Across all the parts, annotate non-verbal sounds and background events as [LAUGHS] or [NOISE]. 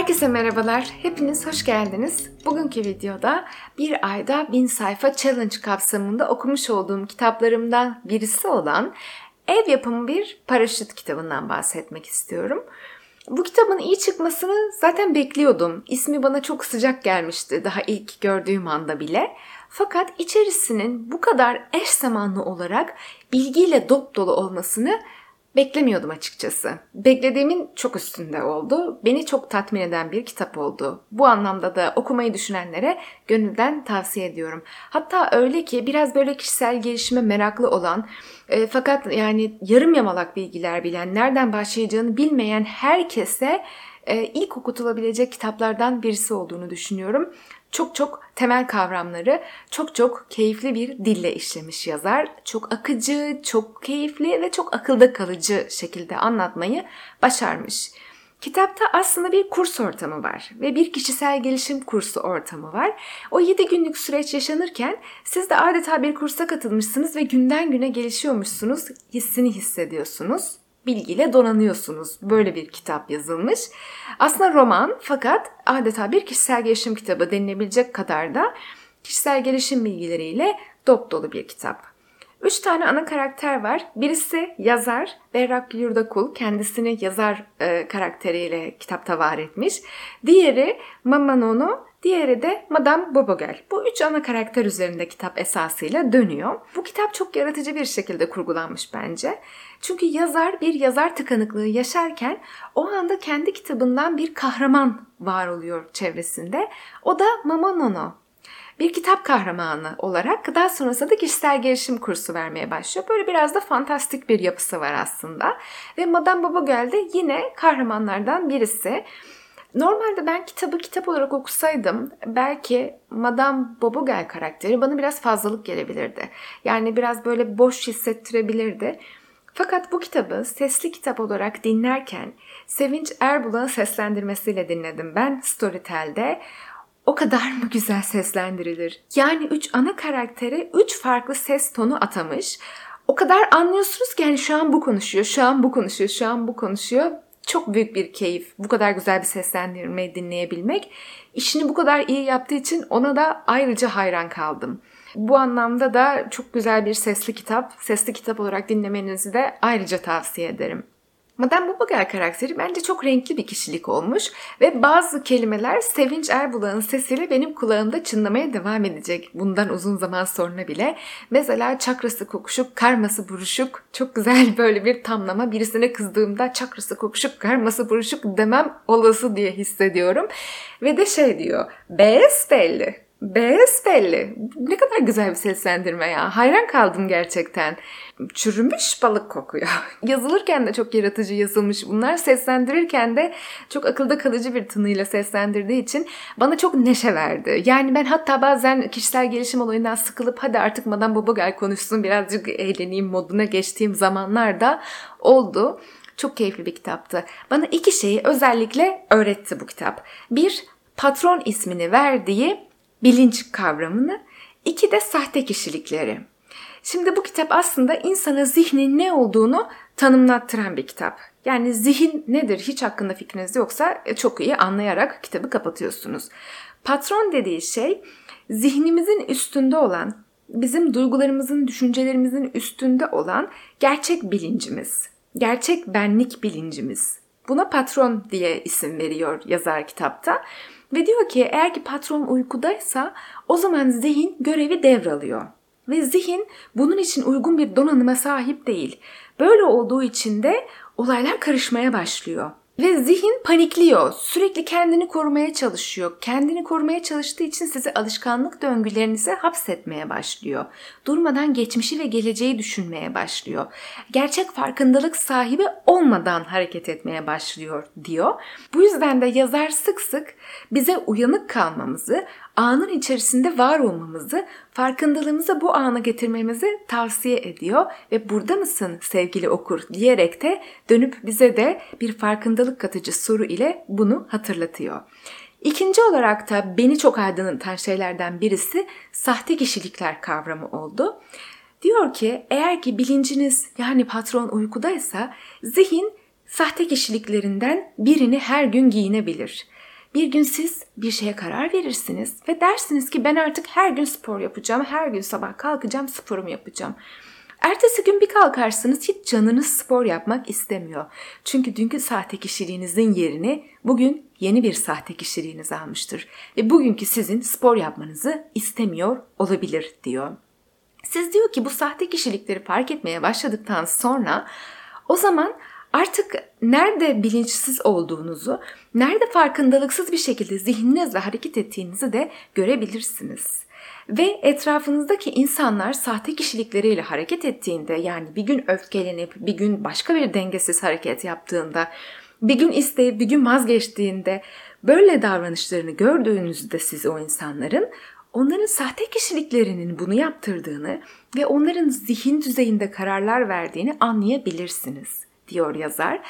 Herkese merhabalar, hepiniz hoş geldiniz. Bugünkü videoda bir ayda bin sayfa challenge kapsamında okumuş olduğum kitaplarımdan birisi olan Ev Yapımı Bir Paraşüt kitabından bahsetmek istiyorum. Bu kitabın iyi çıkmasını zaten bekliyordum. İsmi bana çok sıcak gelmişti daha ilk gördüğüm anda bile. Fakat içerisinin bu kadar eş zamanlı olarak bilgiyle dop dolu olmasını Beklemiyordum açıkçası. Beklediğimin çok üstünde oldu. Beni çok tatmin eden bir kitap oldu. Bu anlamda da okumayı düşünenlere gönülden tavsiye ediyorum. Hatta öyle ki biraz böyle kişisel gelişime meraklı olan e, fakat yani yarım yamalak bilgiler bilen, nereden başlayacağını bilmeyen herkese e, ilk okutulabilecek kitaplardan birisi olduğunu düşünüyorum çok çok temel kavramları çok çok keyifli bir dille işlemiş yazar. Çok akıcı, çok keyifli ve çok akılda kalıcı şekilde anlatmayı başarmış. Kitapta aslında bir kurs ortamı var ve bir kişisel gelişim kursu ortamı var. O 7 günlük süreç yaşanırken siz de adeta bir kursa katılmışsınız ve günden güne gelişiyormuşsunuz hissini hissediyorsunuz bilgiyle donanıyorsunuz. Böyle bir kitap yazılmış. Aslında roman fakat adeta bir kişisel gelişim kitabı denilebilecek kadar da kişisel gelişim bilgileriyle dop dolu bir kitap. Üç tane ana karakter var. Birisi yazar Berrak Yurdakul. Kendisini yazar e, karakteriyle kitapta var etmiş. Diğeri Mama Nono. Diğeri de Madame Bobogel. Bu üç ana karakter üzerinde kitap esasıyla dönüyor. Bu kitap çok yaratıcı bir şekilde kurgulanmış bence. Çünkü yazar bir yazar tıkanıklığı yaşarken o anda kendi kitabından bir kahraman var oluyor çevresinde. O da Mama Nono bir kitap kahramanı olarak daha sonrasında da kişisel gelişim kursu vermeye başlıyor. Böyle biraz da fantastik bir yapısı var aslında. Ve Madame Bobogel de yine kahramanlardan birisi. Normalde ben kitabı kitap olarak okusaydım belki Madame Bobogel karakteri bana biraz fazlalık gelebilirdi. Yani biraz böyle boş hissettirebilirdi. Fakat bu kitabı sesli kitap olarak dinlerken Sevinç Erbulak'ın seslendirmesiyle dinledim ben Storytel'de. O kadar mı güzel seslendirilir? Yani üç ana karaktere üç farklı ses tonu atamış. O kadar anlıyorsunuz ki yani şu an bu konuşuyor, şu an bu konuşuyor, şu an bu konuşuyor. Çok büyük bir keyif bu kadar güzel bir seslendirmeyi dinleyebilmek. İşini bu kadar iyi yaptığı için ona da ayrıca hayran kaldım. Bu anlamda da çok güzel bir sesli kitap. Sesli kitap olarak dinlemenizi de ayrıca tavsiye ederim. Madame Bobagel karakteri bence çok renkli bir kişilik olmuş ve bazı kelimeler Sevinç Erbulak'ın sesiyle benim kulağımda çınlamaya devam edecek bundan uzun zaman sonra bile. Mesela çakrası kokuşuk, karması buruşuk çok güzel [LAUGHS] böyle bir tamlama. Birisine kızdığımda çakrası kokuşuk, karması buruşuk demem olası diye hissediyorum. Ve de şey diyor, besbelli Besbelli. Ne kadar güzel bir seslendirme ya. Hayran kaldım gerçekten. Çürümüş balık kokuyor. [LAUGHS] Yazılırken de çok yaratıcı yazılmış bunlar. Seslendirirken de çok akılda kalıcı bir tınıyla seslendirdiği için bana çok neşe verdi. Yani ben hatta bazen kişisel gelişim olayından sıkılıp hadi artık Madame Bobogel konuşsun birazcık eğleneyim moduna geçtiğim zamanlar da oldu. Çok keyifli bir kitaptı. Bana iki şeyi özellikle öğretti bu kitap. Bir, patron ismini verdiği bilinç kavramını, iki de sahte kişilikleri. Şimdi bu kitap aslında insana zihnin ne olduğunu tanımlattıran bir kitap. Yani zihin nedir hiç hakkında fikriniz yoksa e, çok iyi anlayarak kitabı kapatıyorsunuz. Patron dediği şey zihnimizin üstünde olan, bizim duygularımızın, düşüncelerimizin üstünde olan gerçek bilincimiz, gerçek benlik bilincimiz. Buna patron diye isim veriyor yazar kitapta. Ve diyor ki eğer ki patron uykudaysa o zaman zihin görevi devralıyor. Ve zihin bunun için uygun bir donanıma sahip değil. Böyle olduğu için de olaylar karışmaya başlıyor. Ve zihin panikliyor. Sürekli kendini korumaya çalışıyor. Kendini korumaya çalıştığı için sizi alışkanlık döngülerinize hapsetmeye başlıyor. Durmadan geçmişi ve geleceği düşünmeye başlıyor. Gerçek farkındalık sahibi olmadan hareket etmeye başlıyor diyor. Bu yüzden de yazar sık sık bize uyanık kalmamızı, anın içerisinde var olmamızı, farkındalığımızı bu ana getirmemizi tavsiye ediyor ve burada mısın sevgili okur diyerek de dönüp bize de bir farkındalık katıcı soru ile bunu hatırlatıyor. İkinci olarak da beni çok aydınlatan şeylerden birisi sahte kişilikler kavramı oldu. Diyor ki eğer ki bilinciniz yani patron uykudaysa zihin sahte kişiliklerinden birini her gün giyinebilir. Bir gün siz bir şeye karar verirsiniz ve dersiniz ki ben artık her gün spor yapacağım, her gün sabah kalkacağım, sporumu yapacağım. Ertesi gün bir kalkarsınız hiç canınız spor yapmak istemiyor. Çünkü dünkü sahte kişiliğinizin yerini bugün yeni bir sahte kişiliğiniz almıştır. Ve bugünkü sizin spor yapmanızı istemiyor olabilir diyor. Siz diyor ki bu sahte kişilikleri fark etmeye başladıktan sonra o zaman artık nerede bilinçsiz olduğunuzu, nerede farkındalıksız bir şekilde zihninizle hareket ettiğinizi de görebilirsiniz. Ve etrafınızdaki insanlar sahte kişilikleriyle hareket ettiğinde yani bir gün öfkelenip bir gün başka bir dengesiz hareket yaptığında bir gün isteyip bir gün vazgeçtiğinde böyle davranışlarını gördüğünüzde siz o insanların onların sahte kişiliklerinin bunu yaptırdığını ve onların zihin düzeyinde kararlar verdiğini anlayabilirsiniz diyor yazar.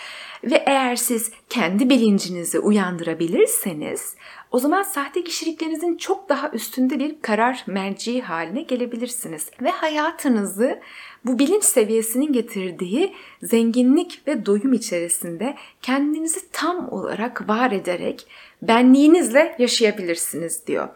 Ve eğer siz kendi bilincinizi uyandırabilirseniz o zaman sahte kişiliklerinizin çok daha üstünde bir karar merci haline gelebilirsiniz. Ve hayatınızı bu bilinç seviyesinin getirdiği zenginlik ve doyum içerisinde kendinizi tam olarak var ederek benliğinizle yaşayabilirsiniz diyor.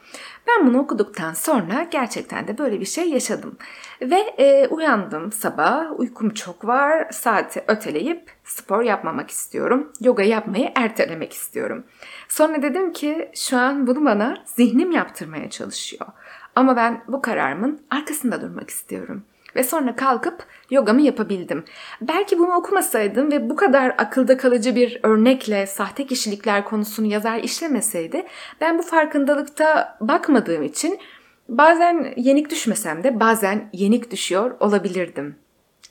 Ben bunu okuduktan sonra gerçekten de böyle bir şey yaşadım. Ve e, uyandım sabah, uykum çok var, saati öteleyip spor yapmamak istiyorum. Yoga yapmayı ertelemek istiyorum. Sonra dedim ki şu an bunu bana zihnim yaptırmaya çalışıyor. Ama ben bu kararımın arkasında durmak istiyorum ve sonra kalkıp yogamı yapabildim. Belki bunu okumasaydım ve bu kadar akılda kalıcı bir örnekle sahte kişilikler konusunu yazar işlemeseydi ben bu farkındalıkta bakmadığım için bazen yenik düşmesem de bazen yenik düşüyor olabilirdim.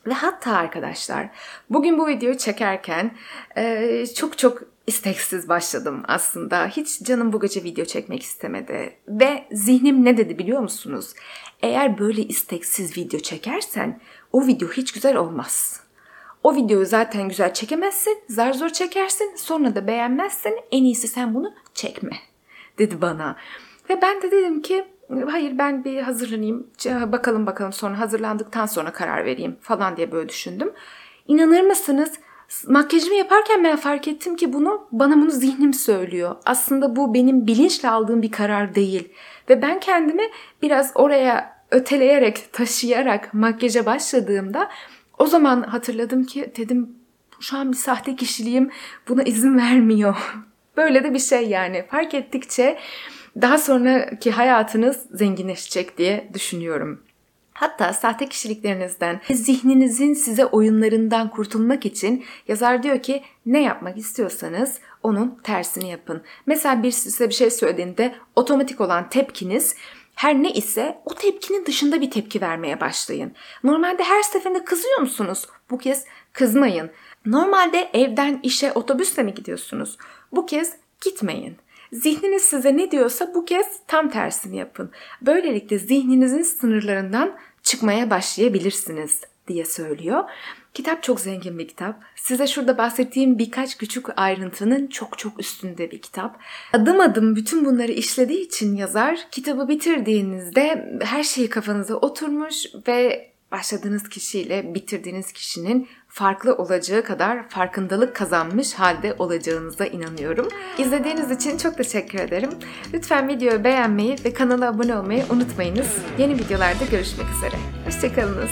Ve hatta arkadaşlar bugün bu videoyu çekerken e, çok çok isteksiz başladım aslında. Hiç canım bu gece video çekmek istemedi. Ve zihnim ne dedi biliyor musunuz? Eğer böyle isteksiz video çekersen o video hiç güzel olmaz. O videoyu zaten güzel çekemezsin, zar zor çekersin, sonra da beğenmezsin, en iyisi sen bunu çekme dedi bana. Ve ben de dedim ki hayır ben bir hazırlanayım, bakalım bakalım sonra hazırlandıktan sonra karar vereyim falan diye böyle düşündüm. İnanır mısınız? Makyajımı yaparken ben fark ettim ki bunu bana bunu zihnim söylüyor. Aslında bu benim bilinçle aldığım bir karar değil. Ve ben kendimi biraz oraya öteleyerek, taşıyarak makyaja başladığımda o zaman hatırladım ki dedim şu an bir sahte kişiliğim buna izin vermiyor. [LAUGHS] Böyle de bir şey yani. Fark ettikçe daha sonraki hayatınız zenginleşecek diye düşünüyorum. Hatta sahte kişiliklerinizden, zihninizin size oyunlarından kurtulmak için yazar diyor ki ne yapmak istiyorsanız onun tersini yapın. Mesela bir size bir şey söylediğinde otomatik olan tepkiniz her ne ise o tepkinin dışında bir tepki vermeye başlayın. Normalde her seferinde kızıyor musunuz? Bu kez kızmayın. Normalde evden işe otobüsle mi gidiyorsunuz? Bu kez gitmeyin. Zihniniz size ne diyorsa bu kez tam tersini yapın. Böylelikle zihninizin sınırlarından çıkmaya başlayabilirsiniz diye söylüyor. Kitap çok zengin bir kitap. Size şurada bahsettiğim birkaç küçük ayrıntının çok çok üstünde bir kitap. Adım adım bütün bunları işlediği için yazar kitabı bitirdiğinizde her şey kafanıza oturmuş ve başladığınız kişiyle bitirdiğiniz kişinin farklı olacağı kadar farkındalık kazanmış halde olacağınıza inanıyorum. İzlediğiniz için çok teşekkür ederim. Lütfen videoyu beğenmeyi ve kanala abone olmayı unutmayınız. Yeni videolarda görüşmek üzere. Hoşçakalınız.